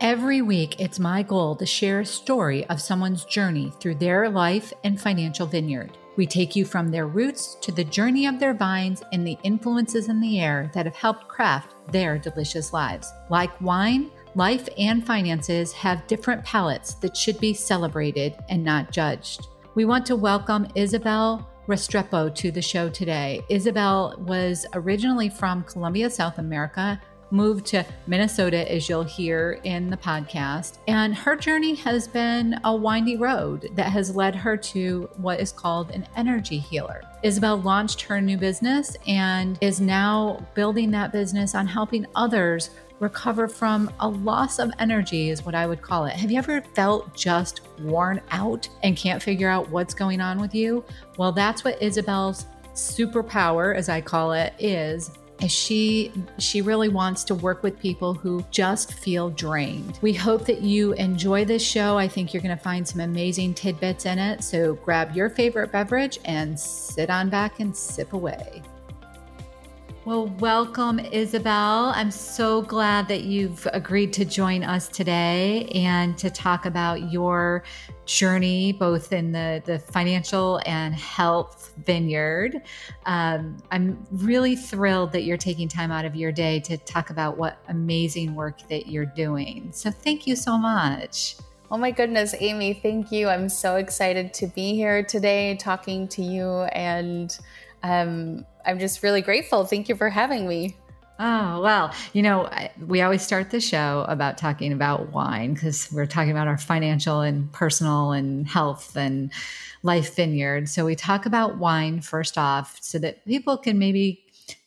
Every week, it's my goal to share a story of someone's journey through their life and financial vineyard. We take you from their roots to the journey of their vines and the influences in the air that have helped craft their delicious lives. Like wine, life and finances have different palates that should be celebrated and not judged. We want to welcome Isabel Restrepo to the show today. Isabel was originally from Colombia, South America, moved to Minnesota, as you'll hear in the podcast. And her journey has been a windy road that has led her to what is called an energy healer. Isabel launched her new business and is now building that business on helping others recover from a loss of energy, is what I would call it. Have you ever felt just worn out and can't figure out what's going on with you? Well, that's what Isabel's superpower, as I call it, is she she really wants to work with people who just feel drained. We hope that you enjoy this show. I think you're going to find some amazing tidbits in it. So grab your favorite beverage and sit on back and sip away. Well, welcome, Isabel. I'm so glad that you've agreed to join us today and to talk about your journey, both in the, the financial and health vineyard. Um, I'm really thrilled that you're taking time out of your day to talk about what amazing work that you're doing. So, thank you so much. Oh my goodness, Amy, thank you. I'm so excited to be here today talking to you and um, I'm just really grateful. Thank you for having me. Oh, well, you know, we always start the show about talking about wine because we're talking about our financial and personal and health and life vineyard. So we talk about wine first off so that people can maybe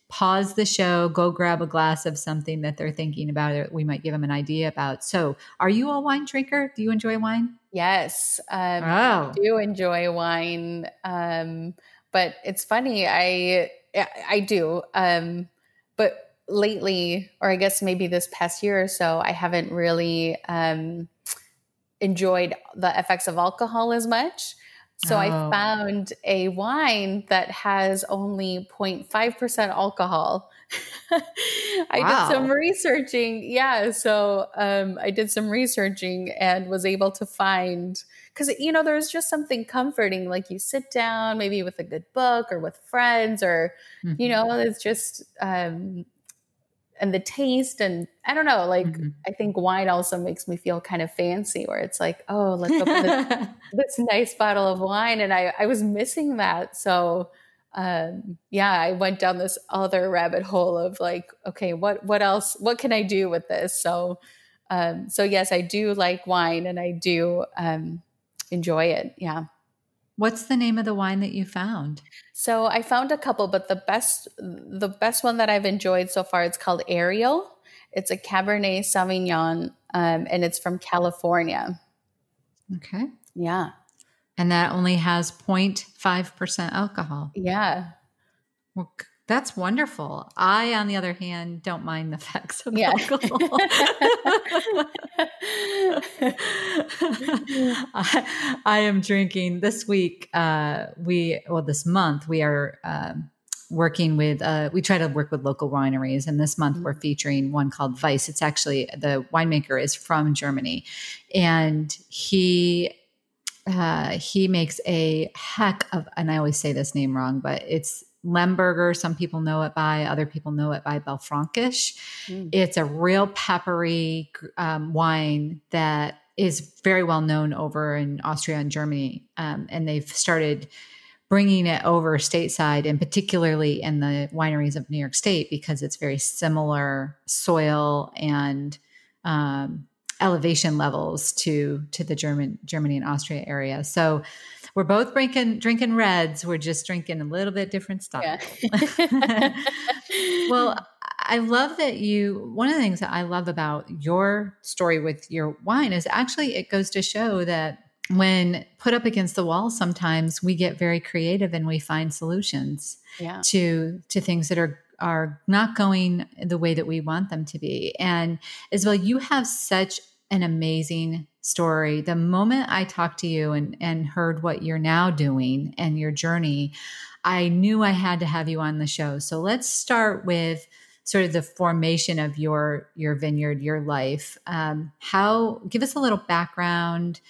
pause the show, go grab a glass of something that they're thinking about or we might give them an idea about. So, are you a wine drinker? Do you enjoy wine? Yes. Um, oh. I do enjoy wine. Um, but it's funny, I I do. Um, but lately, or I guess maybe this past year or so, I haven't really um, enjoyed the effects of alcohol as much. So oh. I found a wine that has only 0.5% alcohol. I wow. did some researching. Yeah. So um, I did some researching and was able to find because you know there's just something comforting like you sit down maybe with a good book or with friends or mm-hmm. you know it's just um and the taste and i don't know like mm-hmm. i think wine also makes me feel kind of fancy where it's like oh let's open this, this nice bottle of wine and i i was missing that so um yeah i went down this other rabbit hole of like okay what what else what can i do with this so um so yes i do like wine and i do um enjoy it. Yeah. What's the name of the wine that you found? So I found a couple, but the best the best one that I've enjoyed so far it's called Ariel. It's a Cabernet Sauvignon, um, and it's from California. Okay. Yeah. And that only has 0.5% alcohol. Yeah. Well, that's wonderful. I, on the other hand, don't mind the effects of yeah. alcohol. I, I, am drinking this week. Uh, we well, this month we are um, working with. Uh, we try to work with local wineries, and this month mm-hmm. we're featuring one called Weis. It's actually the winemaker is from Germany, and he uh, he makes a heck of. And I always say this name wrong, but it's Lemberger, some people know it by, other people know it by Belfrankish. Mm. It's a real peppery um, wine that is very well known over in Austria and Germany. Um, and they've started bringing it over stateside and particularly in the wineries of New York State because it's very similar soil and um, elevation levels to to the German Germany and Austria area. So we're both drinking drinking reds. We're just drinking a little bit different stuff. Yeah. well, I love that you. One of the things that I love about your story with your wine is actually it goes to show that when put up against the wall sometimes we get very creative and we find solutions yeah. to to things that are are not going the way that we want them to be and isabel you have such an amazing story the moment i talked to you and and heard what you're now doing and your journey i knew i had to have you on the show so let's start with sort of the formation of your your vineyard your life um, how give us a little background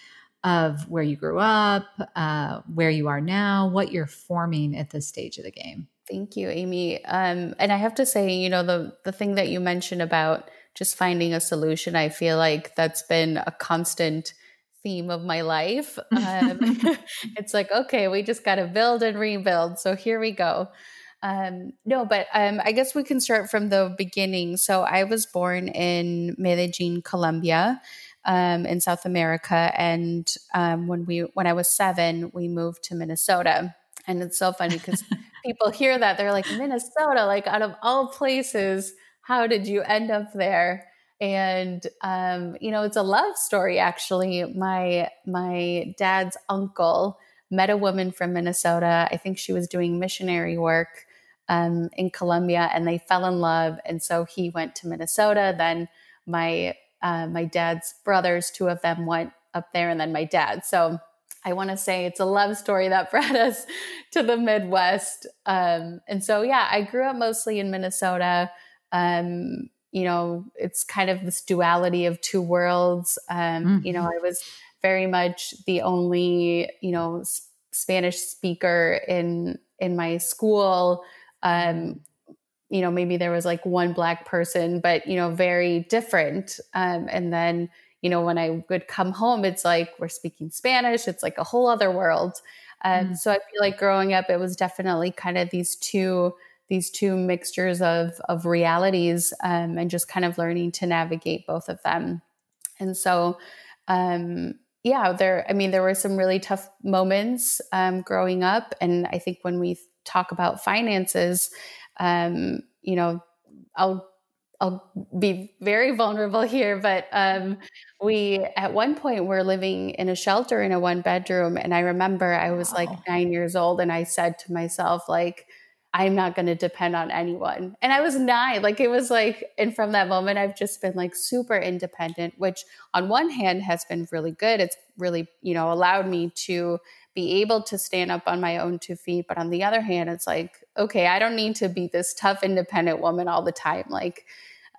of where you grew up, uh, where you are now, what you're forming at this stage of the game. Thank you, Amy. Um, and I have to say, you know, the the thing that you mentioned about just finding a solution, I feel like that's been a constant theme of my life. Um, it's like, okay, we just got to build and rebuild. So here we go. Um, no, but um, I guess we can start from the beginning. So I was born in Medellin, Colombia um, in South America. And um, when we when I was seven, we moved to Minnesota. And it's so funny because people hear that they're like Minnesota, like out of all places, how did you end up there? And um, you know, it's a love story. Actually, my my dad's uncle met a woman from Minnesota. I think she was doing missionary work um, in Colombia, and they fell in love. And so he went to Minnesota. Then my uh, my dad's brothers, two of them went up there, and then my dad. So I want to say it's a love story that brought us to the Midwest. Um, and so, yeah, I grew up mostly in Minnesota. Um, you know, it's kind of this duality of two worlds. Um, mm-hmm. You know, I was very much the only, you know, Spanish speaker in in my school. Um, you know maybe there was like one black person but you know very different um, and then you know when i would come home it's like we're speaking spanish it's like a whole other world um, mm. so i feel like growing up it was definitely kind of these two these two mixtures of of realities um, and just kind of learning to navigate both of them and so um, yeah there i mean there were some really tough moments um, growing up and i think when we talk about finances um, you know, I'll I'll be very vulnerable here, but um, we at one point were living in a shelter in a one bedroom, and I remember I was wow. like nine years old, and I said to myself like. I'm not going to depend on anyone. And I was nine. Like it was like, and from that moment, I've just been like super independent, which on one hand has been really good. It's really, you know, allowed me to be able to stand up on my own two feet. But on the other hand, it's like, okay, I don't need to be this tough, independent woman all the time. Like,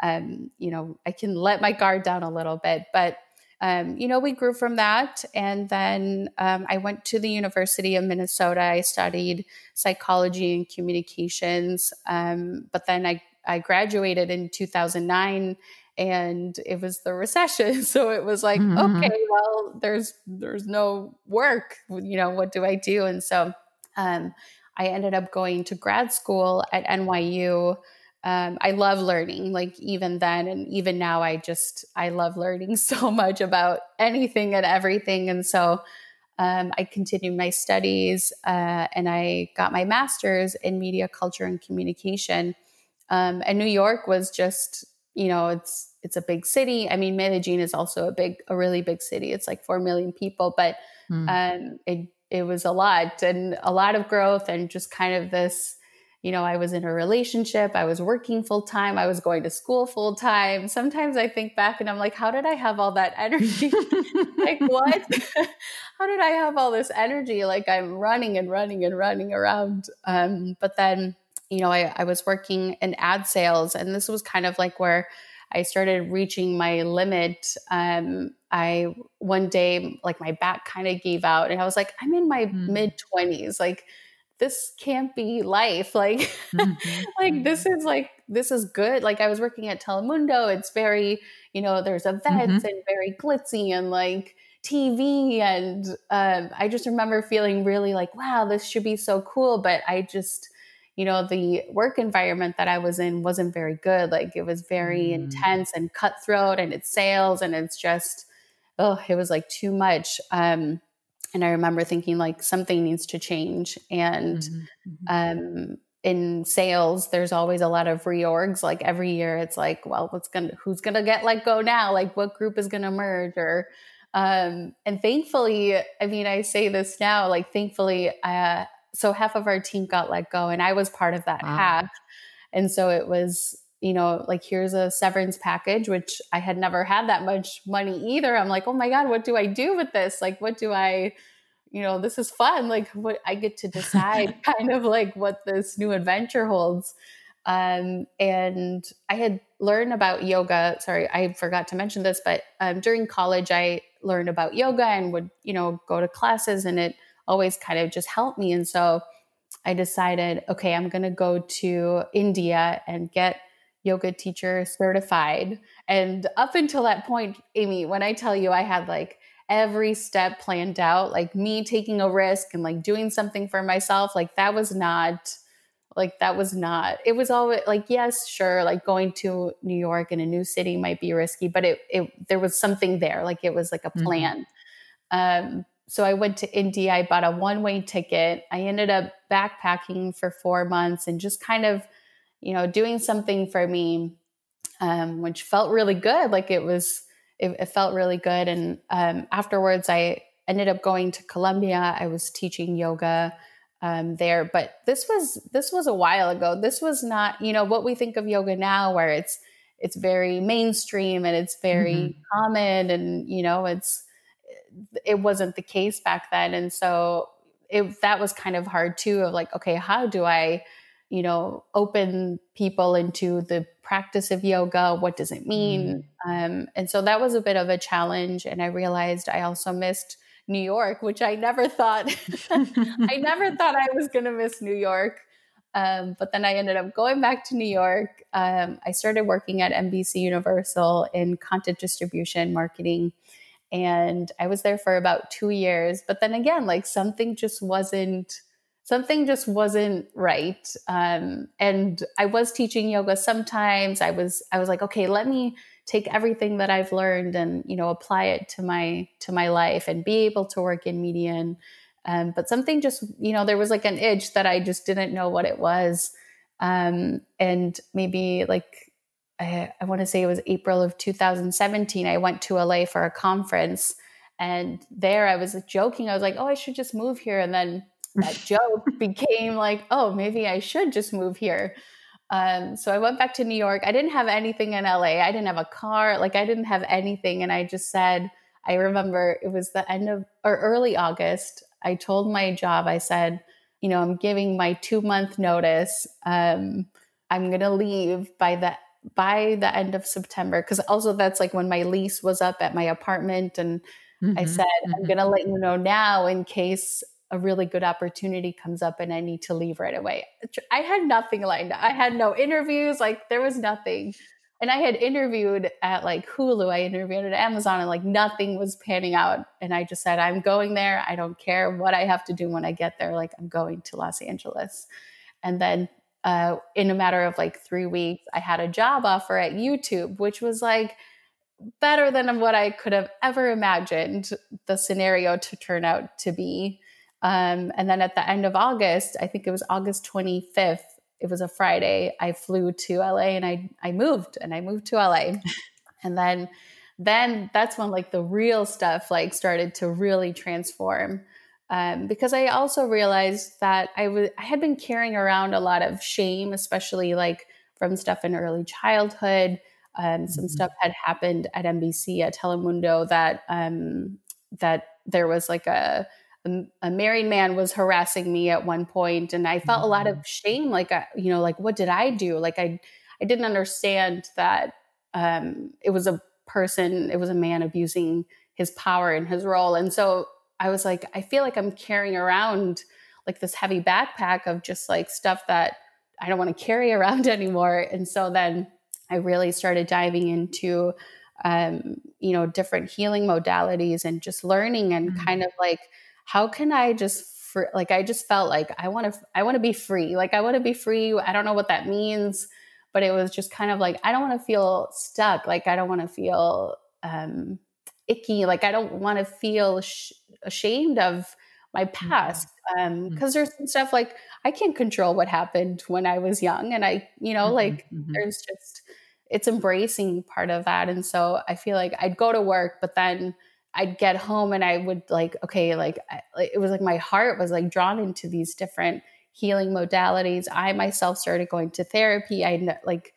um, you know, I can let my guard down a little bit. But, um, you know, we grew from that. And then um, I went to the University of Minnesota. I studied psychology and communications. Um, but then I, I graduated in 2009 and it was the recession so it was like mm-hmm. okay well there's there's no work you know what do i do and so um, i ended up going to grad school at nyu um, i love learning like even then and even now i just i love learning so much about anything and everything and so um, i continued my studies uh, and i got my master's in media culture and communication um, and new york was just you know, it's it's a big city. I mean, Medellin is also a big, a really big city. It's like four million people, but mm. um, it it was a lot and a lot of growth and just kind of this. You know, I was in a relationship. I was working full time. I was going to school full time. Sometimes I think back and I'm like, how did I have all that energy? like, what? how did I have all this energy? Like, I'm running and running and running around. Um, but then you know, I, I was working in ad sales, and this was kind of like where I started reaching my limit. Um, I one day, like my back kind of gave out, and I was like, I'm in my mm. mid twenties, like this can't be life. Like, mm-hmm. like this mm-hmm. is like this is good. Like I was working at Telemundo. It's very, you know, there's events mm-hmm. and very glitzy and like TV. And um, I just remember feeling really like, wow, this should be so cool. But I just, you know, the work environment that I was in wasn't very good. Like it was very mm. intense and cutthroat and it's sales and it's just, oh, it was like too much. Um, and I remember thinking like something needs to change. And mm-hmm. mm-hmm. um, in sales, there's always a lot of reorgs. Like every year, it's like, well, what's gonna who's gonna get let go now? Like what group is gonna merge? Or um, and thankfully, I mean, I say this now, like thankfully, uh, so half of our team got let go, and I was part of that wow. half. And so it was you know, like here's a severance package, which I had never had that much money either. I'm like, oh my God, what do I do with this? Like, what do I, you know, this is fun. Like, what I get to decide kind of like what this new adventure holds. Um, and I had learned about yoga. Sorry, I forgot to mention this, but um, during college, I learned about yoga and would, you know, go to classes, and it always kind of just helped me. And so I decided, okay, I'm going to go to India and get yoga teacher certified. And up until that point, Amy, when I tell you I had like every step planned out, like me taking a risk and like doing something for myself, like that was not like that was not it was always like yes sure like going to new york in a new city might be risky but it, it there was something there like it was like a mm-hmm. plan mm-hmm. um so i went to india i bought a one way ticket i ended up backpacking for four months and just kind of you know, doing something for me, um, which felt really good. Like it was, it, it felt really good. And um, afterwards, I ended up going to Colombia. I was teaching yoga um, there, but this was this was a while ago. This was not, you know, what we think of yoga now, where it's it's very mainstream and it's very mm-hmm. common, and you know, it's it wasn't the case back then, and so it that was kind of hard too. Of like, okay, how do I you know, open people into the practice of yoga. What does it mean? Mm. Um, and so that was a bit of a challenge. And I realized I also missed New York, which I never thought, I never thought I was going to miss New York. Um, but then I ended up going back to New York. Um, I started working at NBC Universal in content distribution marketing. And I was there for about two years. But then again, like something just wasn't something just wasn't right. Um, and i was teaching yoga sometimes. I was i was like okay let me take everything that i've learned and you know apply it to my to my life and be able to work in media and um, but something just you know there was like an itch that i just didn't know what it was. Um, and maybe like i, I want to say it was april of 2017 i went to la for a conference. And there i was joking. I was like oh i should just move here. And then that joke became like, oh, maybe I should just move here. Um, so I went back to New York. I didn't have anything in LA. I didn't have a car. Like I didn't have anything. And I just said, I remember it was the end of or early August. I told my job, I said, you know, I'm giving my two month notice. Um, I'm gonna leave by the by the end of September because also that's like when my lease was up at my apartment, and mm-hmm, I said mm-hmm. I'm gonna let you know now in case a really good opportunity comes up and I need to leave right away. I had nothing lined up. I had no interviews, like there was nothing. And I had interviewed at like Hulu, I interviewed at Amazon, and like nothing was panning out. And I just said, I'm going there. I don't care what I have to do when I get there. Like I'm going to Los Angeles. And then uh, in a matter of like three weeks, I had a job offer at YouTube, which was like, better than what I could have ever imagined the scenario to turn out to be. Um, and then at the end of August, I think it was August 25th, it was a Friday, I flew to LA and I, I moved and I moved to LA. and then, then that's when like the real stuff like started to really transform. Um, because I also realized that I was I had been carrying around a lot of shame, especially like from stuff in early childhood. Um, some mm-hmm. stuff had happened at NBC at Telemundo that um, that there was like a a, married man was harassing me at one point and i felt a lot of mm-hmm. shame like I, you know like what did i do like i i didn't understand that um it was a person it was a man abusing his power and his role and so i was like i feel like i'm carrying around like this heavy backpack of just like stuff that i don't want to carry around anymore and so then i really started diving into um, you know, different healing modalities and just learning and mm-hmm. kind of like, how can I just for, like I just felt like I want to I want to be free. Like I want to be free. I don't know what that means, but it was just kind of like I don't want to feel stuck. Like I don't want to feel um, icky. Like I don't want to feel sh- ashamed of my mm-hmm. past because um, mm-hmm. there's some stuff like I can't control what happened when I was young, and I you know mm-hmm. like mm-hmm. there's just it's embracing part of that, and so I feel like I'd go to work, but then I'd get home and I would like, okay, like it was like my heart was like drawn into these different healing modalities. I myself started going to therapy. I like,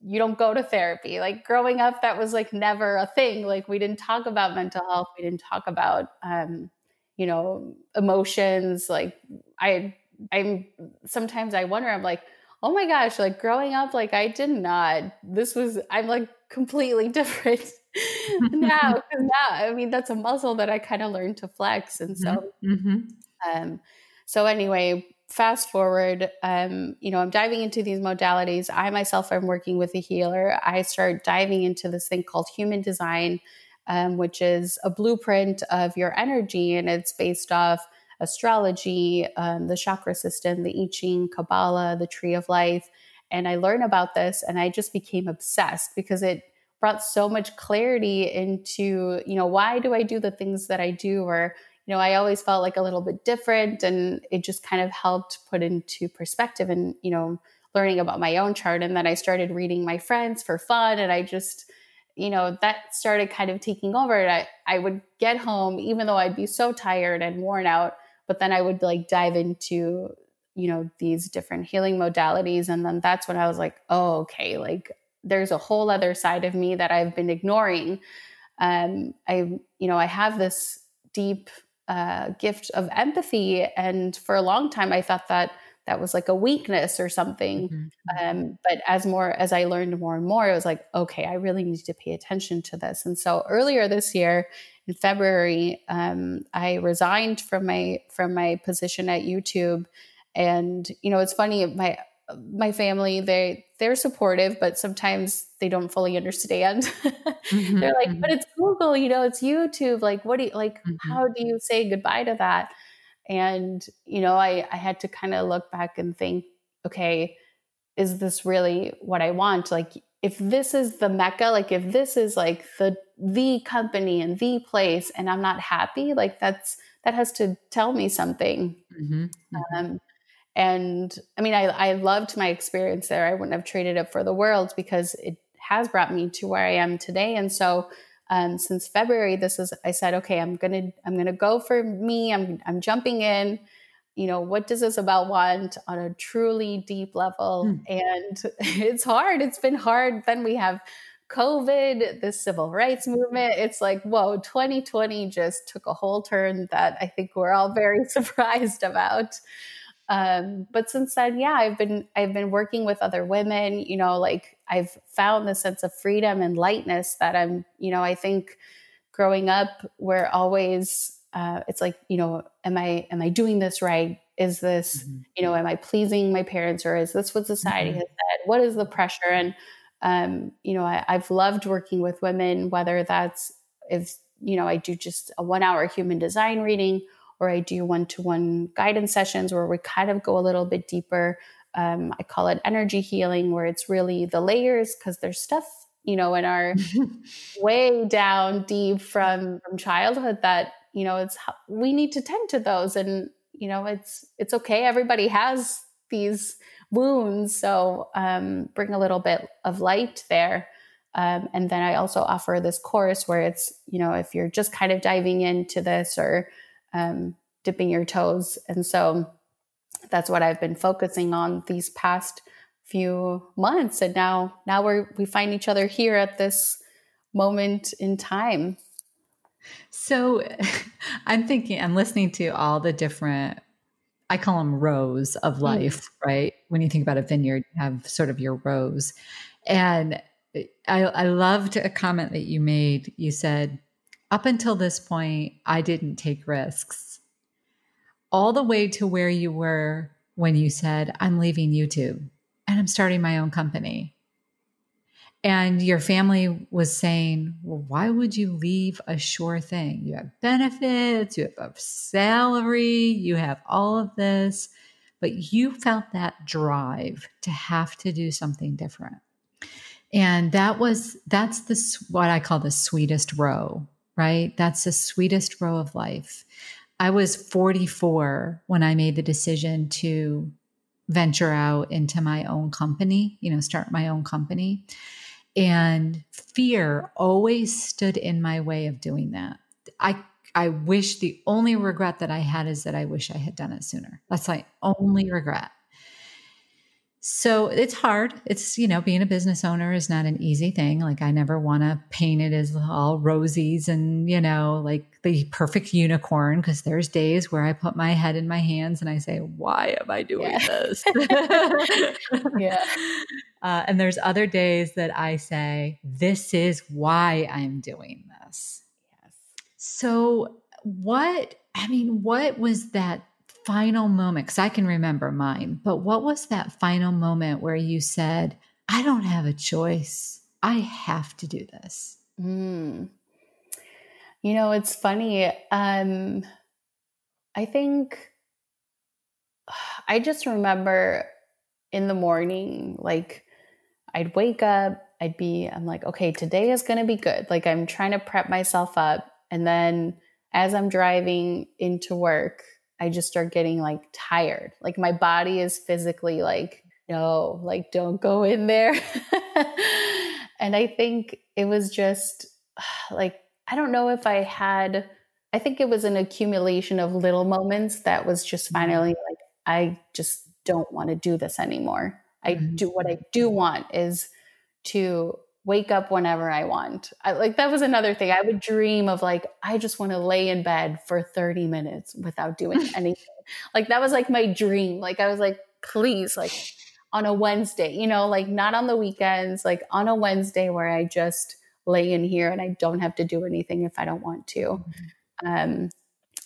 you don't go to therapy. Like growing up, that was like never a thing. Like we didn't talk about mental health. We didn't talk about, um, you know, emotions. Like I, I'm sometimes I wonder, I'm like, oh my gosh, like growing up, like I did not, this was, I'm like completely different now now i mean that's a muscle that i kind of learned to flex and so mm-hmm. mm-hmm. um so anyway fast forward um you know i'm diving into these modalities i myself am working with a healer i start diving into this thing called human design um, which is a blueprint of your energy and it's based off astrology um, the chakra system the i ching kabbalah the tree of life and i learn about this and i just became obsessed because it brought so much clarity into, you know, why do I do the things that I do? Or, you know, I always felt like a little bit different. And it just kind of helped put into perspective and, you know, learning about my own chart. And then I started reading my friends for fun. And I just, you know, that started kind of taking over. And I, I would get home, even though I'd be so tired and worn out, but then I would like dive into, you know, these different healing modalities. And then that's when I was like, oh, okay, like there's a whole other side of me that I've been ignoring. Um, I, you know, I have this deep uh, gift of empathy, and for a long time, I thought that that was like a weakness or something. Mm-hmm. Um, but as more as I learned more and more, it was like, okay, I really need to pay attention to this. And so earlier this year, in February, um, I resigned from my from my position at YouTube. And you know, it's funny, my my family they they're supportive but sometimes they don't fully understand mm-hmm, they're like mm-hmm. but it's google you know it's youtube like what do you like mm-hmm. how do you say goodbye to that and you know i i had to kind of look back and think okay is this really what i want like if this is the mecca like if this is like the the company and the place and i'm not happy like that's that has to tell me something mm-hmm, mm-hmm. um, and I mean, I, I loved my experience there. I wouldn't have traded it for the world because it has brought me to where I am today. And so um, since February, this is I said, okay, I'm gonna I'm gonna go for me. I'm I'm jumping in. You know, what does Isabel want on a truly deep level? Mm. And it's hard. It's been hard. Then we have COVID, the civil rights movement. It's like, whoa, 2020 just took a whole turn that I think we're all very surprised about. Um, but since then, yeah, I've been I've been working with other women. You know, like I've found the sense of freedom and lightness that I'm. You know, I think growing up, we're always. Uh, it's like you know, am I am I doing this right? Is this mm-hmm. you know, am I pleasing my parents, or is this what society mm-hmm. has said? What is the pressure? And um, you know, I, I've loved working with women, whether that's if you know, I do just a one hour human design reading or I do one to one guidance sessions where we kind of go a little bit deeper. Um, I call it energy healing, where it's really the layers because there's stuff you know in our way down deep from from childhood that you know it's we need to tend to those. And you know it's it's okay. Everybody has these wounds. So um, bring a little bit of light there. Um, and then i also offer this course where it's you know if you're just kind of diving into this or um, dipping your toes. And so that's what I've been focusing on these past few months. And now, now we're, we find each other here at this moment in time. So I'm thinking, I'm listening to all the different, I call them rows of mm. life, mm. right? When you think about a vineyard, you have sort of your rows. And I, I loved a comment that you made. You said, up until this point, I didn't take risks. All the way to where you were when you said, I'm leaving YouTube and I'm starting my own company. And your family was saying, well, why would you leave a sure thing? You have benefits, you have a salary, you have all of this, but you felt that drive to have to do something different. And that was, that's the, what I call the sweetest row, right? That's the sweetest row of life. I was 44 when I made the decision to venture out into my own company, you know, start my own company. And fear always stood in my way of doing that. I I wish the only regret that I had is that I wish I had done it sooner. That's my only regret. So it's hard. It's, you know, being a business owner is not an easy thing. Like, I never want to paint it as all rosies and, you know, like the perfect unicorn, because there's days where I put my head in my hands and I say, why am I doing yeah. this? yeah. Uh, and there's other days that I say, this is why I'm doing this. Yes. So, what, I mean, what was that final moment? Because I can remember mine, but what was that final moment where you said, I don't have a choice? I have to do this. Mm. You know, it's funny. Um, I think I just remember in the morning, like I'd wake up, I'd be, I'm like, okay, today is going to be good. Like I'm trying to prep myself up. And then as I'm driving into work, I just start getting like tired. Like my body is physically like, no, like don't go in there. and I think it was just like, I don't know if I had, I think it was an accumulation of little moments that was just mm-hmm. finally like, I just don't want to do this anymore. I mm-hmm. do what I do want is to wake up whenever I want. I, like that was another thing. I would dream of like I just want to lay in bed for 30 minutes without doing anything. like that was like my dream. Like I was like please like on a Wednesday, you know, like not on the weekends, like on a Wednesday where I just lay in here and I don't have to do anything if I don't want to. Mm-hmm. Um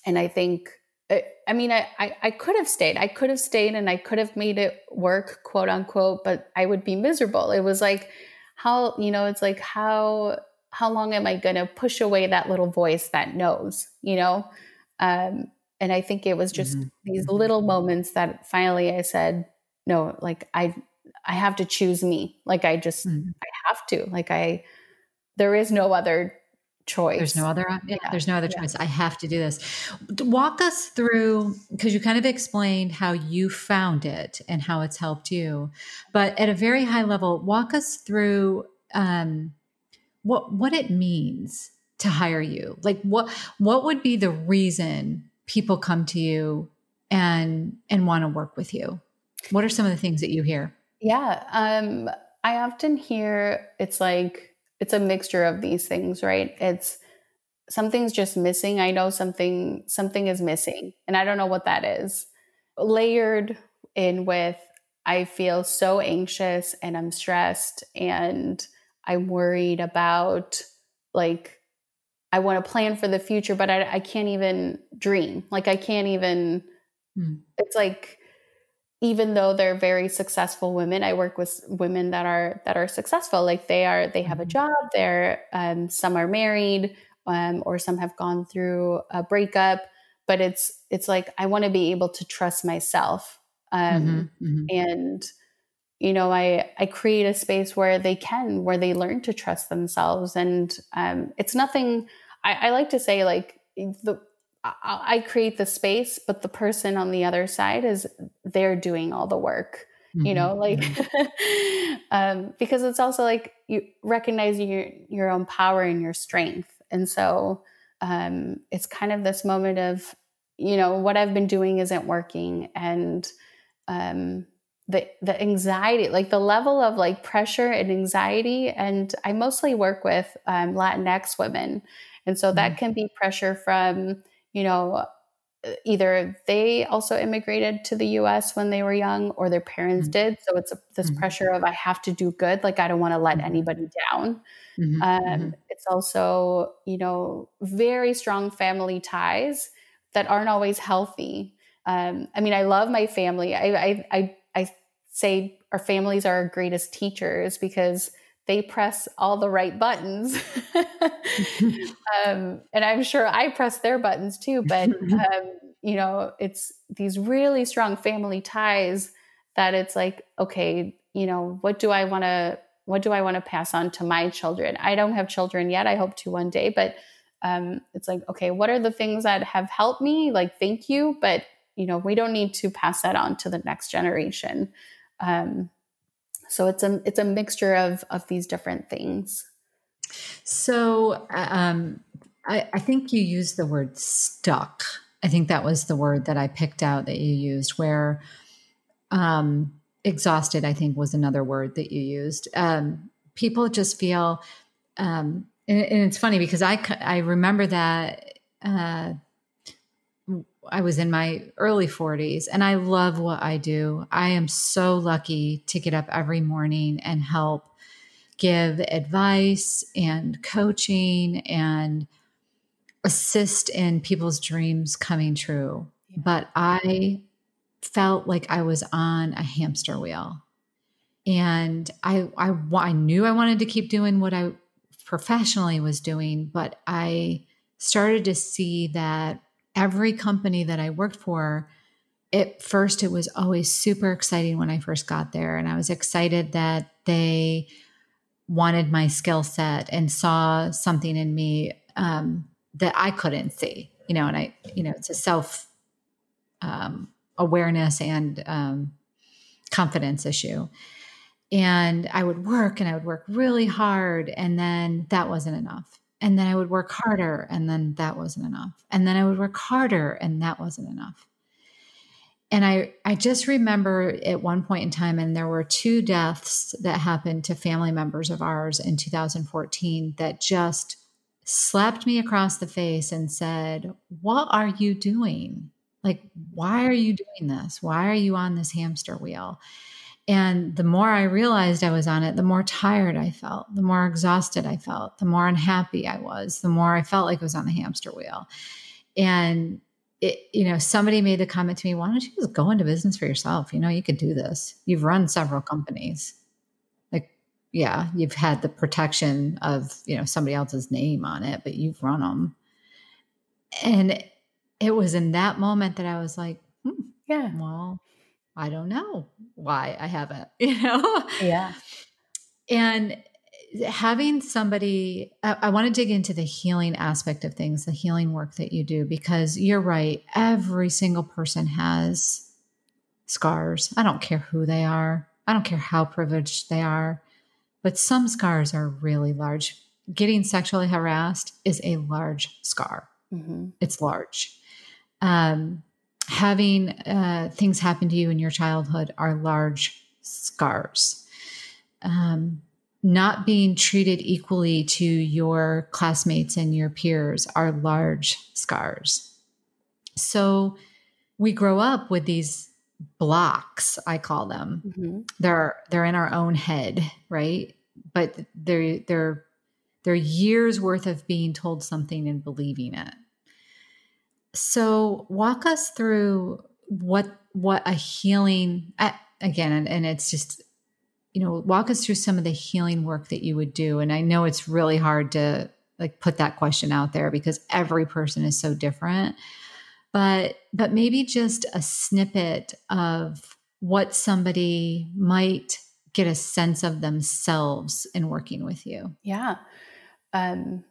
and I think uh, I mean, I, I, I, could have stayed. I could have stayed and I could have made it work, quote unquote, but I would be miserable. It was like how you know it's like how how long am i going to push away that little voice that knows you know um, and i think it was just mm-hmm. these mm-hmm. little moments that finally i said no like i i have to choose me like i just mm-hmm. i have to like i there is no other choice. There's no other yeah, there's no other yeah. choice. I have to do this. Walk us through because you kind of explained how you found it and how it's helped you. But at a very high level, walk us through um, what what it means to hire you. Like what what would be the reason people come to you and and want to work with you? What are some of the things that you hear? Yeah, um, I often hear it's like it's a mixture of these things, right? It's something's just missing. I know something something is missing, and I don't know what that is. Layered in with I feel so anxious and I'm stressed and I'm worried about like I want to plan for the future, but I, I can't even dream. Like I can't even. Mm. It's like even though they're very successful women i work with women that are that are successful like they are they have a mm-hmm. job they're um, some are married um, or some have gone through a breakup but it's it's like i want to be able to trust myself um, mm-hmm, mm-hmm. and you know i i create a space where they can where they learn to trust themselves and um, it's nothing I, I like to say like the I create the space, but the person on the other side is they're doing all the work. Mm-hmm. You know, like mm-hmm. um, because it's also like you recognizing your your own power and your strength, and so um, it's kind of this moment of you know what I've been doing isn't working, and um, the the anxiety, like the level of like pressure and anxiety, and I mostly work with um, Latinx women, and so that mm-hmm. can be pressure from you know, either they also immigrated to the US when they were young or their parents mm-hmm. did. So it's a, this mm-hmm. pressure of I have to do good. Like I don't want to let mm-hmm. anybody down. Mm-hmm. Um, mm-hmm. it's also, you know, very strong family ties that aren't always healthy. Um, I mean, I love my family. I, I, I, I say our families are our greatest teachers because they press all the right buttons. um, and I'm sure I press their buttons too. But, um, you know, it's these really strong family ties that it's like, okay, you know, what do I want to, what do I want to pass on to my children? I don't have children yet. I hope to one day, but um, it's like, okay, what are the things that have helped me? Like, thank you, but you know, we don't need to pass that on to the next generation. Um, so it's a it's a mixture of of these different things. So um, I, I think you used the word stuck. I think that was the word that I picked out that you used. Where um, exhausted, I think, was another word that you used. Um, people just feel, um, and, and, it's funny because I I remember that. Uh, I was in my early 40s and I love what I do. I am so lucky to get up every morning and help give advice and coaching and assist in people's dreams coming true. But I felt like I was on a hamster wheel. And I, I, I knew I wanted to keep doing what I professionally was doing, but I started to see that every company that I worked for, at first it was always super exciting when I first got there. And I was excited that they wanted my skill set and saw something in me um, that I couldn't see, you know, and I, you know, it's a self um, awareness and um, confidence issue. And I would work and I would work really hard. And then that wasn't enough. And then I would work mm-hmm. harder, and then that wasn't enough. And then I would work harder, and that wasn't enough. And I, I just remember at one point in time, and there were two deaths that happened to family members of ours in 2014 that just slapped me across the face and said, What are you doing? Like, why are you doing this? Why are you on this hamster wheel? And the more I realized I was on it, the more tired I felt, the more exhausted I felt, the more unhappy I was, the more I felt like I was on the hamster wheel. And it, you know, somebody made the comment to me, why don't you just go into business for yourself? You know, you could do this. You've run several companies. Like, yeah, you've had the protection of, you know, somebody else's name on it, but you've run them. And it was in that moment that I was like, hmm, yeah, well, I don't know why I haven't, you know? Yeah. And having somebody, I, I want to dig into the healing aspect of things, the healing work that you do, because you're right. Every single person has scars. I don't care who they are, I don't care how privileged they are, but some scars are really large. Getting sexually harassed is a large scar, mm-hmm. it's large. Um, having uh, things happen to you in your childhood are large scars. Um, not being treated equally to your classmates and your peers are large scars. So we grow up with these blocks, I call them. Mm-hmm. They're they're in our own head, right? But they're they're they're years worth of being told something and believing it. So walk us through what what a healing again and, and it's just you know walk us through some of the healing work that you would do and i know it's really hard to like put that question out there because every person is so different but but maybe just a snippet of what somebody might get a sense of themselves in working with you. Yeah. Um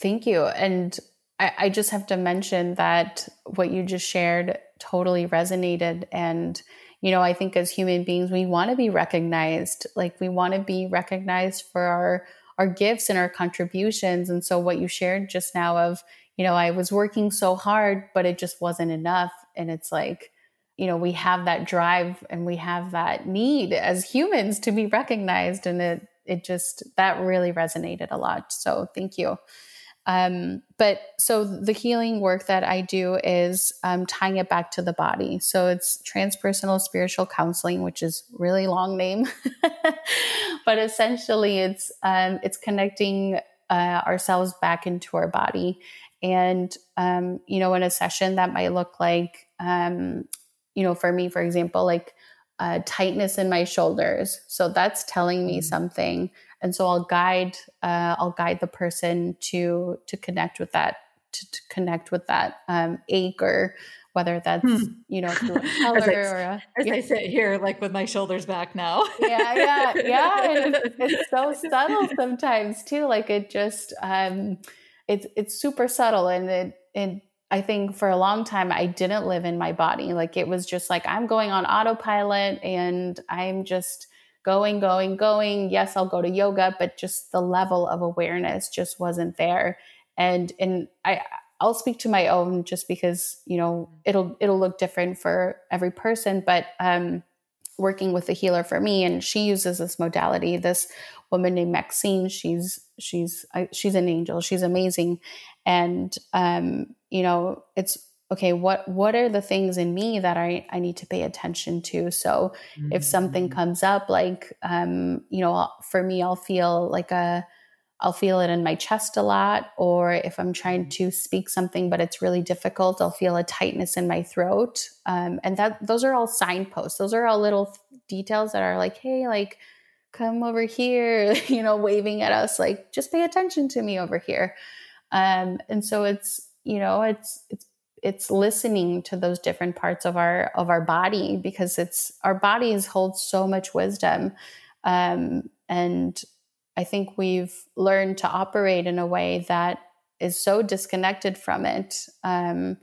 thank you and I, I just have to mention that what you just shared totally resonated. And, you know, I think as human beings, we want to be recognized. Like we want to be recognized for our our gifts and our contributions. And so what you shared just now of, you know, I was working so hard, but it just wasn't enough. And it's like, you know, we have that drive and we have that need as humans to be recognized. And it it just that really resonated a lot. So thank you. Um, but so the healing work that I do is um, tying it back to the body. So it's transpersonal spiritual counseling, which is really long name, but essentially it's um, it's connecting uh, ourselves back into our body. And um, you know, in a session that might look like, um, you know, for me, for example, like uh, tightness in my shoulders. So that's telling me mm-hmm. something and so I'll guide uh, I'll guide the person to to connect with that to, to connect with that um, ache or whether that's hmm. you know through a color as I, or a, as yeah. I sit here like with my shoulders back now. yeah, yeah, yeah. It's, it's, so subtle sometimes too. Like it just um, it's it's super subtle and it and I think for a long time I didn't live in my body. Like it was just like I'm going on autopilot and I'm just going, going, going. Yes, I'll go to yoga, but just the level of awareness just wasn't there. And and I I'll speak to my own just because you know it'll it'll look different for every person. But um, working with a healer for me, and she uses this modality. This woman named Maxine, she's she's she's an angel. She's amazing, and um, you know it's okay what what are the things in me that i, I need to pay attention to so mm-hmm. if something mm-hmm. comes up like um, you know for me i'll feel like a I'll feel it in my chest a lot. Or if I'm trying mm-hmm. to speak something, but it's really difficult, I'll feel a tightness in my throat. Um, and that those are all signposts. Those are all little details that are like, hey, like, come over here, you know, waving at us, like, just pay attention to me over here. Um, and so it's, you know, it's it's it's listening to those different parts of our of our body because it's our bodies hold so much wisdom. Um, and I think we've learned to operate in a way that is so disconnected from it. Um,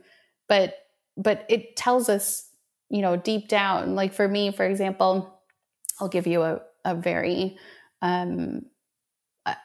but but it tells us, you know, deep down. Like for me, for example, I'll give you a, a very um,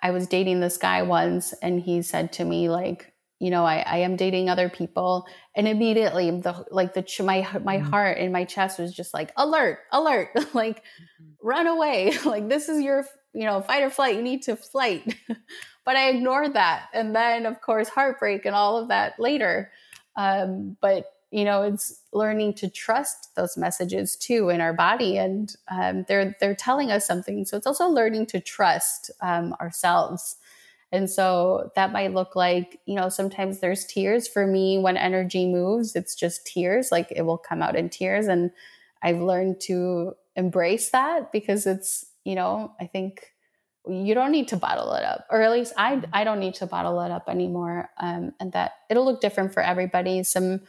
I was dating this guy once and he said to me like, you know, I, I am dating other people. And immediately the, like the, my, my mm-hmm. heart in my chest was just like, alert, alert, like mm-hmm. run away. like this is your you know, fight or flight, you need to flight. but I ignored that. And then, of course, heartbreak and all of that later. Um, but, you know, it's learning to trust those messages too in our body. And um, they're, they're telling us something. So it's also learning to trust um, ourselves. And so that might look like, you know, sometimes there's tears for me when energy moves. It's just tears, like it will come out in tears. And I've learned to embrace that because it's you know, I think you don't need to bottle it up, or at least I, mm-hmm. I don't need to bottle it up anymore. Um, and that it'll look different for everybody. Some,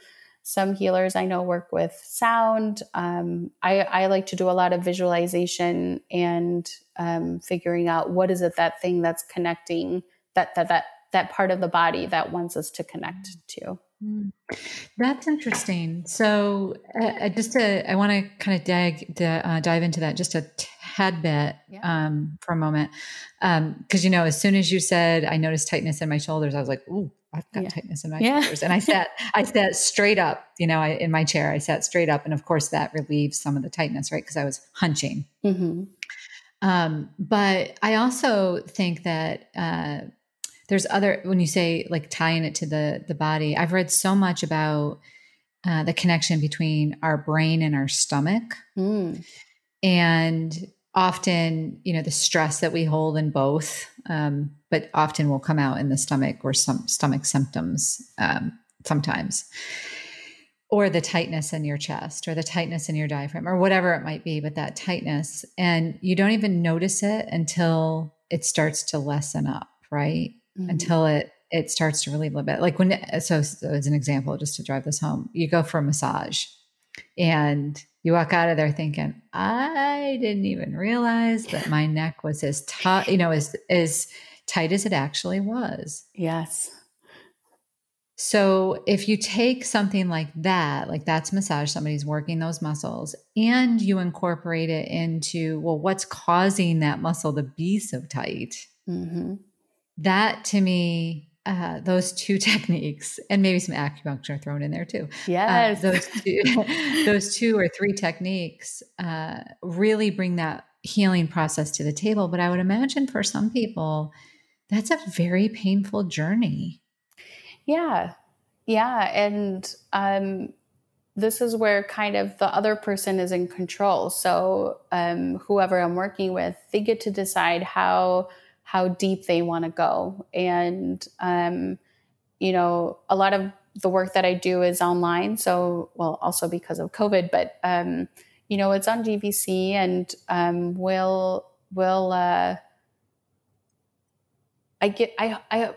some healers I know work with sound. Um, I, I like to do a lot of visualization and um, figuring out what is it that thing that's connecting that that that that part of the body that wants us to connect mm. to. Mm. That's interesting. So, uh, uh just to, I want to kind of dig, uh, dive into that just a tad bit yeah. um, for a moment, because um, you know, as soon as you said I noticed tightness in my shoulders, I was like, "Ooh, I've got yeah. tightness in my yeah. shoulders," and I sat, I sat straight up. You know, I, in my chair, I sat straight up, and of course, that relieves some of the tightness, right? Because I was hunching. Mm-hmm. Um, but I also think that uh, there's other when you say like tying it to the the body i've read so much about uh, the connection between our brain and our stomach mm. and often you know the stress that we hold in both um, but often will come out in the stomach or some stomach symptoms um, sometimes or the tightness in your chest or the tightness in your diaphragm or whatever it might be but that tightness and you don't even notice it until it starts to lessen up right mm-hmm. until it it starts to relieve a little bit. Like when so, so as an example, just to drive this home, you go for a massage and you walk out of there thinking, I didn't even realize that my neck was as tight, you know, as as tight as it actually was. Yes. So if you take something like that, like that's massage, somebody's working those muscles, and you incorporate it into, well, what's causing that muscle to be so tight? Mm-hmm that to me uh, those two techniques and maybe some acupuncture thrown in there too. Uh, yes, uh, those two, those two or three techniques uh, really bring that healing process to the table. But I would imagine for some people, that's a very painful journey. Yeah, yeah, and um, this is where kind of the other person is in control. So um, whoever I'm working with, they get to decide how how deep they want to go. And, um, you know, a lot of the work that I do is online. So, well, also because of COVID, but, um, you know, it's on DVC and um, we'll, we'll, uh, I get I I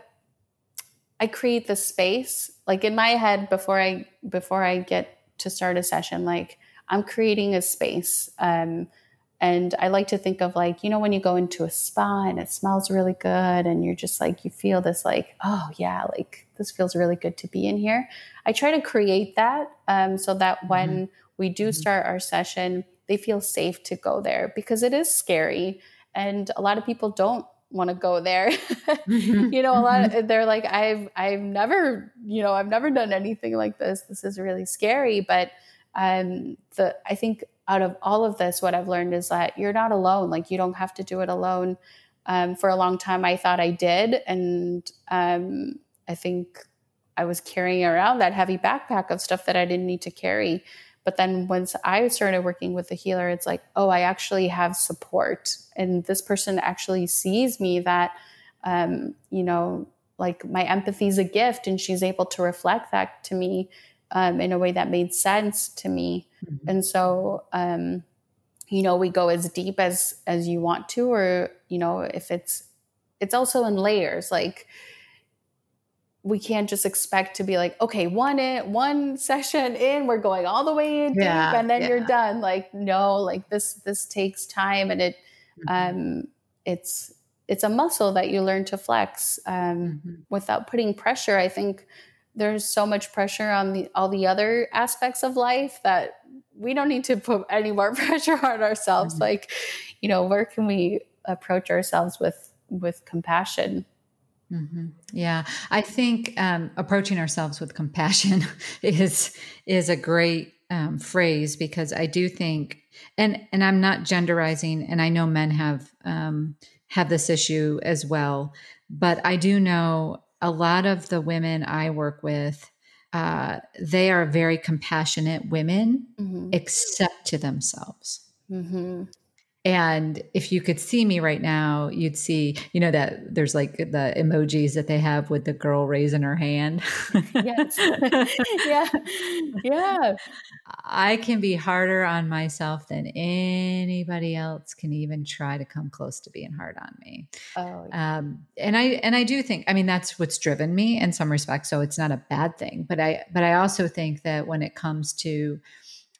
I create the space like in my head before I before I get to start a session like I'm creating a space um and I like to think of like, you know, when you go into a spa and it smells really good and you're just like, you feel this like, oh yeah, like this feels really good to be in here. I try to create that um, so that mm-hmm. when we do mm-hmm. start our session, they feel safe to go there because it is scary. And a lot of people don't want to go there. Mm-hmm. you know, a lot of, mm-hmm. they're like, I've, I've never, you know, I've never done anything like this. This is really scary. But um, the, I think out of all of this, what I've learned is that you're not alone. Like you don't have to do it alone. Um, for a long time, I thought I did, and um, I think I was carrying around that heavy backpack of stuff that I didn't need to carry. But then once I started working with the healer, it's like, oh, I actually have support, and this person actually sees me that, um, you know, like my empathy is a gift, and she's able to reflect that to me um, in a way that made sense to me. Mm-hmm. And so, um, you know, we go as deep as as you want to, or you know, if it's it's also in layers. Like we can't just expect to be like, okay, one in one session in, we're going all the way in yeah, deep, and then yeah. you're done. Like, no, like this this takes time, and it mm-hmm. um, it's it's a muscle that you learn to flex um, mm-hmm. without putting pressure. I think there's so much pressure on the all the other aspects of life that we don't need to put any more pressure on ourselves mm-hmm. like you know where can we approach ourselves with with compassion mm-hmm. yeah i think um, approaching ourselves with compassion is is a great um, phrase because i do think and and i'm not genderizing and i know men have um, have this issue as well but i do know a lot of the women I work with, uh, they are very compassionate women, mm-hmm. except to themselves. Mm-hmm. And if you could see me right now, you'd see, you know, that there's like the emojis that they have with the girl raising her hand. yes. yeah. Yeah. I can be harder on myself than anybody else can even try to come close to being hard on me. Oh, yeah. um, and I, and I do think, I mean, that's what's driven me in some respects. So it's not a bad thing, but I, but I also think that when it comes to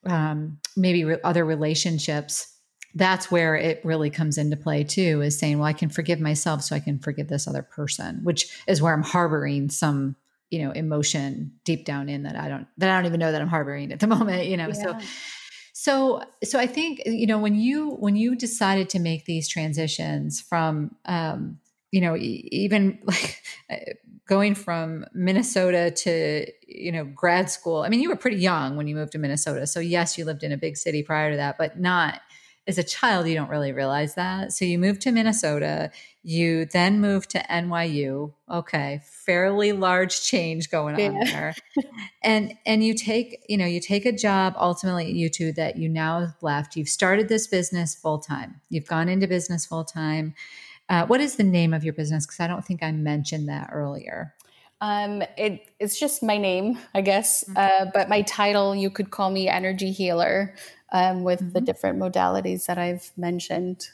um, maybe re- other relationships, that's where it really comes into play too is saying well i can forgive myself so i can forgive this other person which is where i'm harboring some you know emotion deep down in that i don't that i don't even know that i'm harboring at the moment you know yeah. so so so i think you know when you when you decided to make these transitions from um you know even like uh, going from minnesota to you know grad school i mean you were pretty young when you moved to minnesota so yes you lived in a big city prior to that but not as a child, you don't really realize that. So you move to Minnesota, you then move to NYU. Okay, fairly large change going on yeah. there. and and you take, you know, you take a job ultimately at U2 that you now have left. You've started this business full time. You've gone into business full time. Uh, what is the name of your business? Because I don't think I mentioned that earlier. Um, it, it's just my name, I guess. Mm-hmm. Uh, but my title, you could call me energy healer um, with mm-hmm. the different modalities that I've mentioned.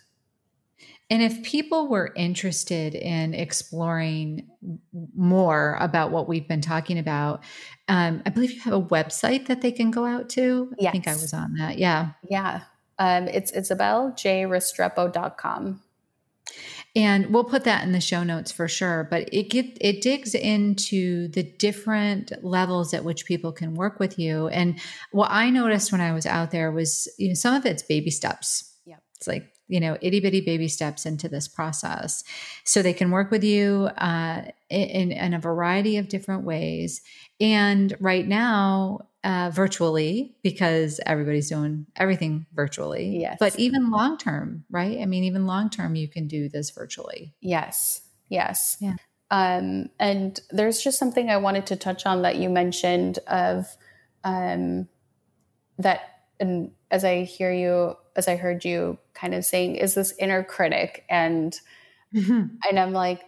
And if people were interested in exploring more about what we've been talking about, um, I believe you have a website that they can go out to. Yes. I think I was on that. Yeah. Yeah. Um, it's isabeljrestrepo.com. And we'll put that in the show notes for sure. But it get it digs into the different levels at which people can work with you. And what I noticed when I was out there was, you know, some of it's baby steps. Yeah. It's like, you know, itty bitty baby steps into this process. So they can work with you uh, in, in a variety of different ways. And right now, uh, virtually because everybody's doing everything virtually. Yes. But even long term, right? I mean, even long term, you can do this virtually. Yes. Yes. Yeah. Um, and there's just something I wanted to touch on that you mentioned of um, that, and as I hear you, as I heard you kind of saying, is this inner critic, and mm-hmm. and I'm like,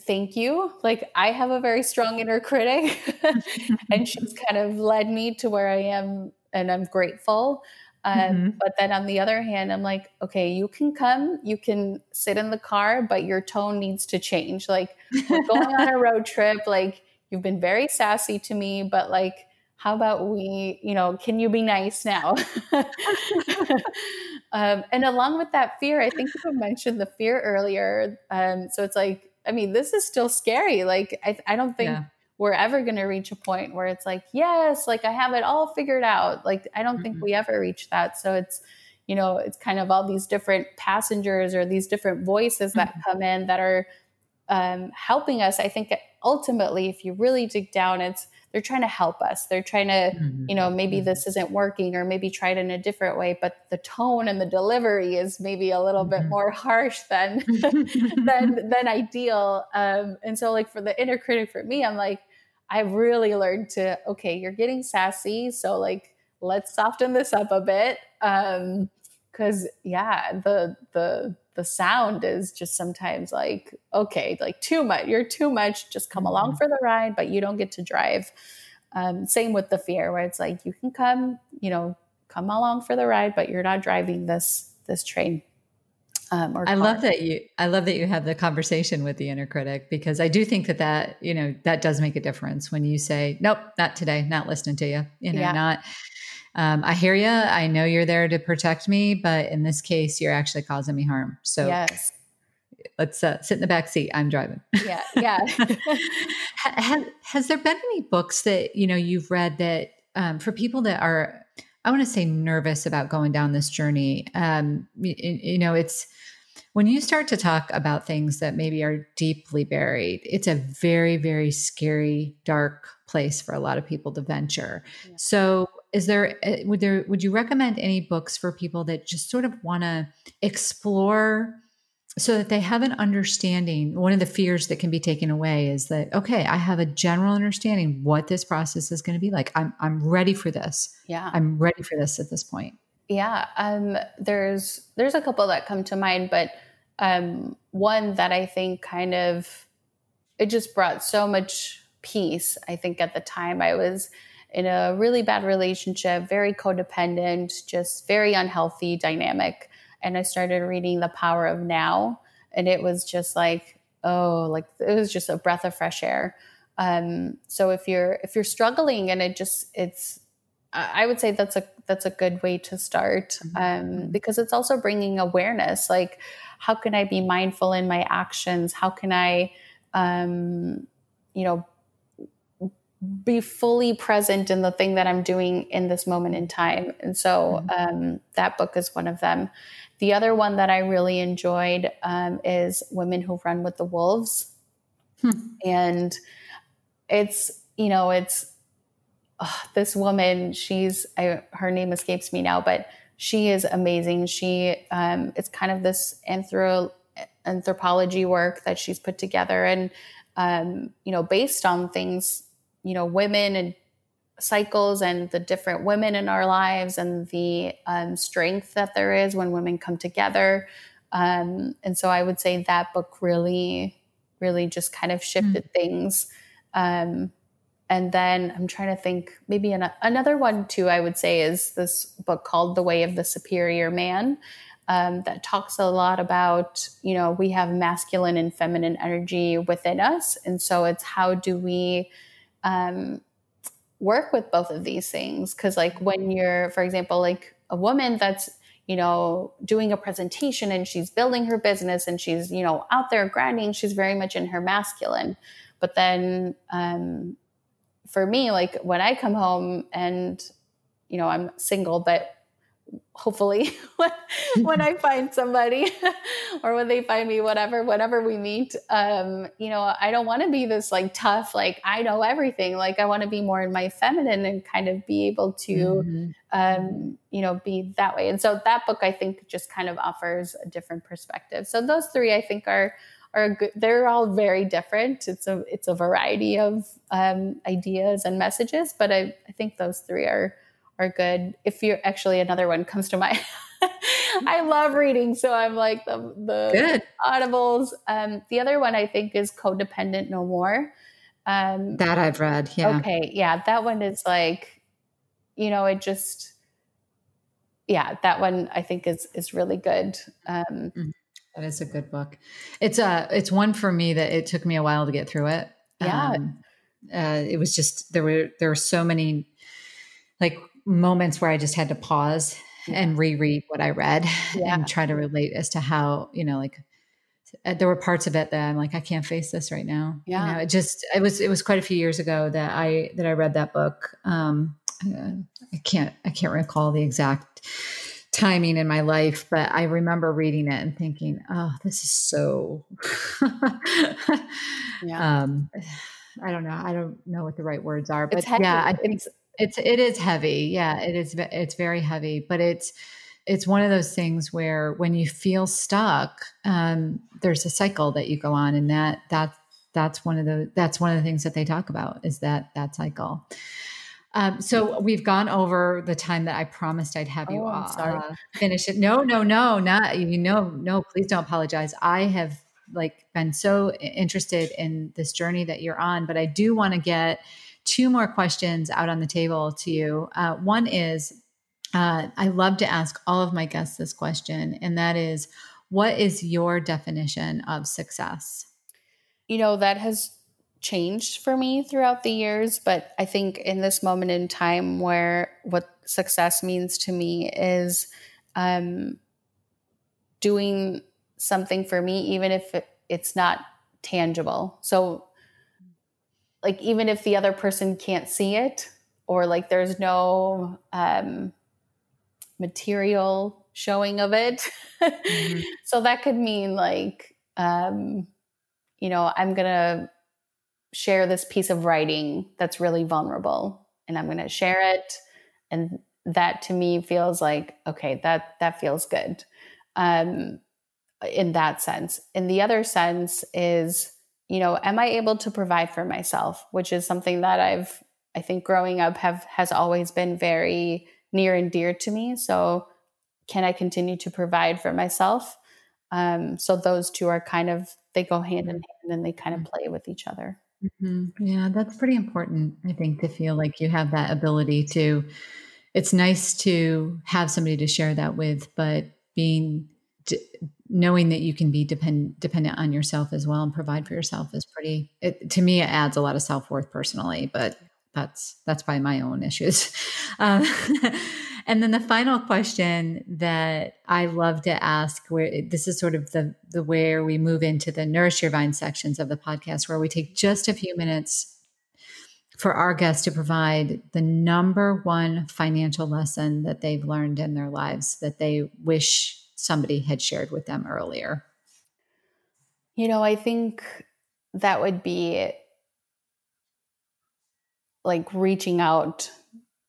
thank you. Like I have a very strong inner critic and she's kind of led me to where I am and I'm grateful. Um, mm-hmm. But then on the other hand, I'm like, okay, you can come, you can sit in the car, but your tone needs to change. Like, we're going on a road trip. Like, you've been very sassy to me, but like, how about we, you know, can you be nice now? um, and along with that fear, I think you mentioned the fear earlier. Um, so it's like, I mean, this is still scary. Like, I, I don't think yeah. we're ever going to reach a point where it's like, yes, like I have it all figured out. Like, I don't mm-hmm. think we ever reach that. So it's, you know, it's kind of all these different passengers or these different voices that mm-hmm. come in that are um, helping us. I think ultimately, if you really dig down, it's they're trying to help us. They're trying to, mm-hmm. you know, maybe mm-hmm. this isn't working or maybe try it in a different way, but the tone and the delivery is maybe a little mm-hmm. bit more harsh than than than ideal. Um, and so like for the inner critic for me, I'm like, I've really learned to, okay, you're getting sassy. So like let's soften this up a bit. Um, cause yeah, the the the sound is just sometimes like okay like too much you're too much just come along mm-hmm. for the ride but you don't get to drive um, same with the fear where it's like you can come you know come along for the ride but you're not driving this this train um, I love that you I love that you have the conversation with the inner critic because I do think that that you know that does make a difference when you say nope not today not listening to you you know yeah. not um, I hear you. I know you're there to protect me, but in this case, you're actually causing me harm. So yes. let's uh, sit in the back seat. I'm driving. Yeah, yeah. has, has, there been any books that you know you've read that um, for people that are, I want to say, nervous about going down this journey? Um, you, you know, it's when you start to talk about things that maybe are deeply buried, it's a very, very scary, dark place for a lot of people to venture. Yeah. So is there eh, would there would you recommend any books for people that just sort of want to explore so that they have an understanding? One of the fears that can be taken away is that okay i have a general understanding what this process is going to be like. I'm i'm ready for this. Yeah. I'm ready for this at this point. Yeah um there's there's a couple that come to mind but um one that i think kind of it just brought so much peace i think at the time i was in a really bad relationship, very codependent, just very unhealthy dynamic. And I started reading The Power of Now, and it was just like, oh, like it was just a breath of fresh air. Um, so if you're if you're struggling and it just it's I would say that's a that's a good way to start mm-hmm. um, because it's also bringing awareness. Like, how can I be mindful in my actions? How can I, um, you know, be fully present in the thing that I'm doing in this moment in time. And so mm-hmm. um, that book is one of them. The other one that I really enjoyed um, is Women Who Run with the Wolves. Hmm. And it's, you know, it's this woman, she's, I, her name escapes me now, but she is amazing. She, um, it's kind of this anthro, anthropology work that she's put together and, um, you know, based on things you know women and cycles and the different women in our lives and the um, strength that there is when women come together. Um, and so i would say that book really really just kind of shifted mm. things. Um, and then i'm trying to think maybe an, another one too i would say is this book called the way of the superior man um, that talks a lot about you know we have masculine and feminine energy within us. And so it's how do we um, work with both of these things. Because like when you're for example like a woman that's you know doing a presentation and she's building her business and she's you know out there grinding she's very much in her masculine. But then um, for me like when i come home and you know i'm single but hopefully when, I find somebody or when they find me, whatever, whenever we meet, um, you know, I don't want to be this like tough, like I know everything. Like I want to be more in my feminine and kind of be able to, mm-hmm. um, you know, be that way. And so that book, I think, just kind of offers a different perspective. So those three, I think, are are good. They're all very different. It's a it's a variety of um, ideas and messages, but I, I think those three are are good. If you're actually another one comes to mind. I love reading, so I'm like the the good. audibles. Um, the other one I think is Codependent No More. Um, that I've read. Yeah. Okay. Yeah, that one is like, you know, it just yeah, that one I think is is really good. Um, mm-hmm. that is a good book. It's a uh, it's one for me that it took me a while to get through it. Yeah, um, uh, it was just there were there were so many like moments where I just had to pause yeah. and reread what I read yeah. and try to relate as to how you know like uh, there were parts of it that I'm like I can't face this right now. Yeah, you know, it just it was it was quite a few years ago that I that I read that book. Um, I can't I can't recall the exact timing in my life, but I remember reading it and thinking, "Oh, this is so." yeah. Um, I don't know. I don't know what the right words are, but yeah, I think it's, it's it is heavy. Yeah, it is. It's very heavy, but it's it's one of those things where when you feel stuck, um, there's a cycle that you go on, and that that that's one of the that's one of the things that they talk about is that that cycle. Um, so we've gone over the time that I promised I'd have you oh, uh, finish it. No, no, no, not you know, no, please don't apologize. I have like been so interested in this journey that you're on, but I do want to get two more questions out on the table to you. Uh, one is uh, I love to ask all of my guests this question, and that is, what is your definition of success? You know, that has changed for me throughout the years, but I think in this moment in time where what success means to me is um, doing something for me, even if it, it's not tangible. So, like, even if the other person can't see it, or like there's no um, material showing of it. mm-hmm. So, that could mean like, um, you know, I'm going to share this piece of writing that's really vulnerable and I'm going to share it and that to me feels like okay that that feels good um in that sense in the other sense is you know am i able to provide for myself which is something that i've i think growing up have has always been very near and dear to me so can i continue to provide for myself um so those two are kind of they go hand in hand and they kind of play with each other Mm-hmm. Yeah, that's pretty important, I think, to feel like you have that ability to. It's nice to have somebody to share that with, but being knowing that you can be depend, dependent on yourself as well and provide for yourself is pretty it, to me it adds a lot of self-worth personally but that's that's by my own issues. Um, and then the final question that I love to ask, where this is sort of the the where we move into the nourish your vine sections of the podcast, where we take just a few minutes for our guests to provide the number one financial lesson that they've learned in their lives that they wish somebody had shared with them earlier. You know, I think that would be like reaching out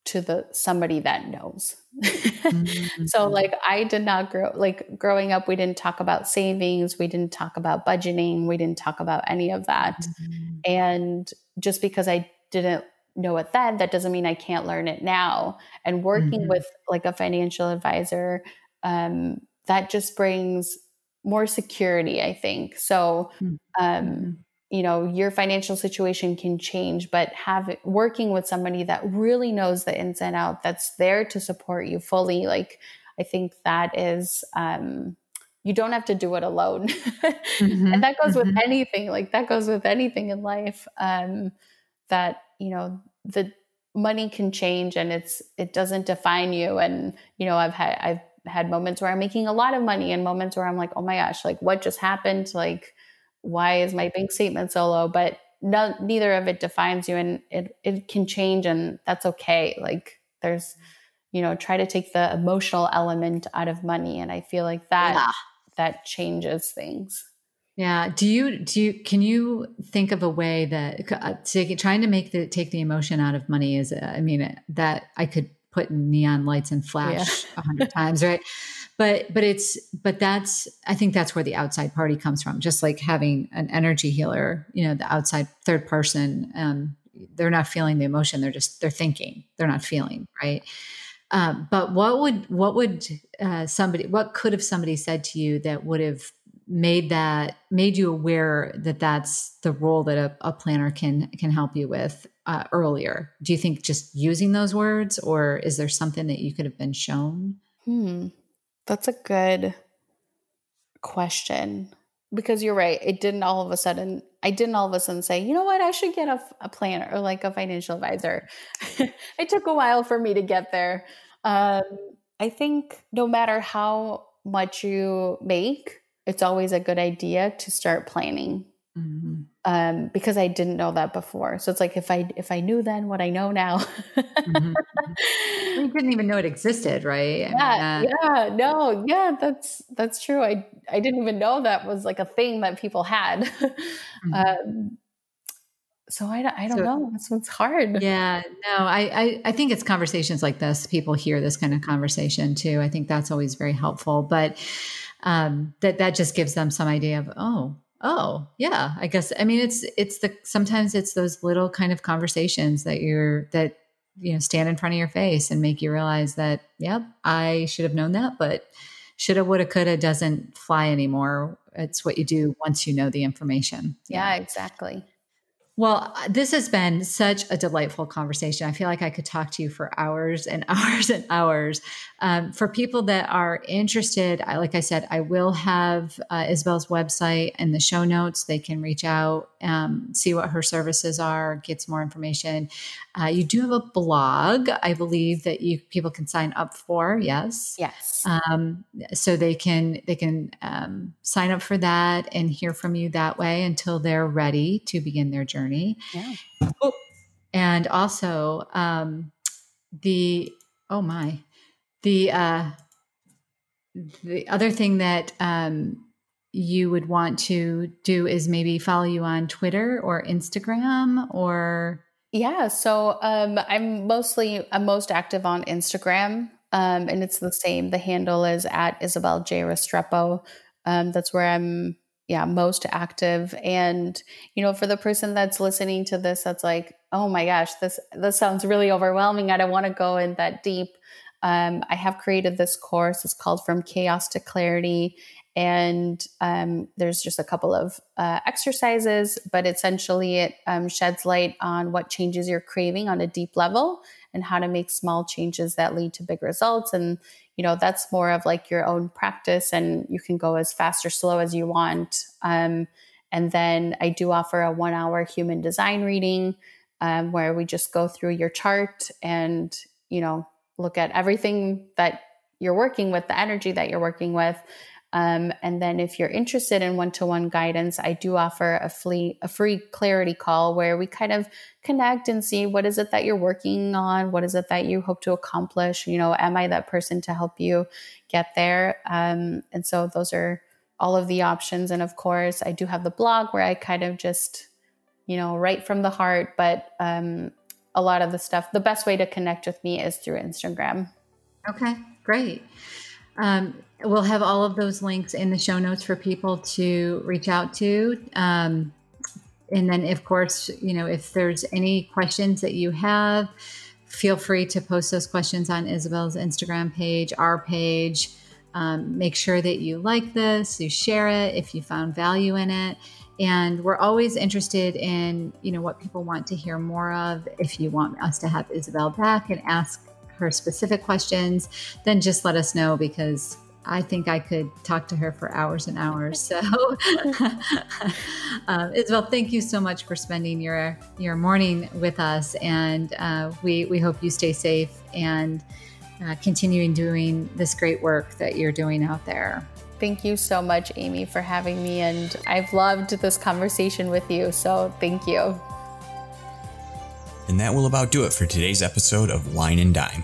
to the somebody that knows. mm-hmm. So like I did not grow like growing up we didn't talk about savings, we didn't talk about budgeting, we didn't talk about any of that. Mm-hmm. And just because I didn't know it then that doesn't mean I can't learn it now. And working mm-hmm. with like a financial advisor um that just brings more security, I think. So mm-hmm. um you know your financial situation can change but have working with somebody that really knows the ins and out that's there to support you fully like i think that is um you don't have to do it alone mm-hmm, and that goes mm-hmm. with anything like that goes with anything in life um that you know the money can change and it's it doesn't define you and you know i've had i've had moments where i'm making a lot of money and moments where i'm like oh my gosh like what just happened like why is my bank statement so low? But no, neither of it defines you, and it it can change, and that's okay. Like there's, you know, try to take the emotional element out of money, and I feel like that yeah. that changes things. Yeah. Do you do you can you think of a way that uh, take, trying to make the take the emotion out of money is I mean that I could put neon lights and flash a yeah. hundred times, right? but but it's but that's i think that's where the outside party comes from just like having an energy healer you know the outside third person um, they're not feeling the emotion they're just they're thinking they're not feeling right um, but what would what would uh, somebody what could have somebody said to you that would have made that made you aware that that's the role that a, a planner can can help you with uh, earlier do you think just using those words or is there something that you could have been shown Hmm. That's a good question because you're right. It didn't all of a sudden, I didn't all of a sudden say, you know what, I should get a, a planner or like a financial advisor. it took a while for me to get there. Um, I think no matter how much you make, it's always a good idea to start planning. Mm-hmm. Um, because I didn't know that before. So it's like if I if I knew then what I know now. mm-hmm. You didn't even know it existed, right? Yeah, mean, uh, yeah, no, yeah, that's that's true. I I didn't even know that was like a thing that people had. Mm-hmm. Um, so I, I don't so, know. That's what's hard. Yeah, no, I, I I think it's conversations like this. People hear this kind of conversation too. I think that's always very helpful. But um, that that just gives them some idea of oh oh yeah i guess i mean it's it's the sometimes it's those little kind of conversations that you're that you know stand in front of your face and make you realize that yep i should have known that but shoulda woulda coulda doesn't fly anymore. It's what you do once you know the information. Yeah, yeah exactly well, uh, this has been such a delightful conversation. I feel like I could talk to you for hours and hours and hours. Um, for people that are interested, I, like I said, I will have uh, Isabel's website in the show notes. They can reach out, um, see what her services are, get some more information. Uh, you do have a blog, I believe that you people can sign up for. Yes, yes. Um, so they can they can um, sign up for that and hear from you that way until they're ready to begin their journey. Yeah. Oh, and also um, the oh my the uh, the other thing that um, you would want to do is maybe follow you on Twitter or Instagram or yeah, so um, I'm mostly I'm most active on Instagram, um, and it's the same. The handle is at Isabel J Restrepo. Um, that's where I'm yeah most active. And you know, for the person that's listening to this, that's like, oh my gosh, this this sounds really overwhelming. I don't want to go in that deep. Um, I have created this course. It's called From Chaos to Clarity, and um, there's just a couple of uh, exercises, but essentially it um, sheds light on what changes you're craving on a deep level and how to make small changes that lead to big results. And, you know, that's more of like your own practice, and you can go as fast or slow as you want. Um, and then I do offer a one hour human design reading um, where we just go through your chart and, you know, look at everything that you're working with, the energy that you're working with um, and then if you're interested in one-to-one guidance, I do offer a free, a free clarity call where we kind of connect and see what is it that you're working on? What is it that you hope to accomplish? You know, am I that person to help you get there? Um, and so those are all of the options. And of course, I do have the blog where I kind of just, you know, write from the heart, but um, a lot of the stuff, the best way to connect with me is through Instagram. Okay, great. Um, we'll have all of those links in the show notes for people to reach out to. Um, and then, of course, you know, if there's any questions that you have, feel free to post those questions on Isabel's Instagram page, our page. Um, make sure that you like this, you share it if you found value in it. And we're always interested in, you know, what people want to hear more of. If you want us to have Isabel back and ask her specific questions, then just let us know because I think I could talk to her for hours and hours. So, uh, Isabel, thank you so much for spending your your morning with us, and uh, we we hope you stay safe and uh, continuing doing this great work that you're doing out there. Thank you so much, Amy, for having me, and I've loved this conversation with you. So, thank you. And that will about do it for today's episode of Wine and Dime.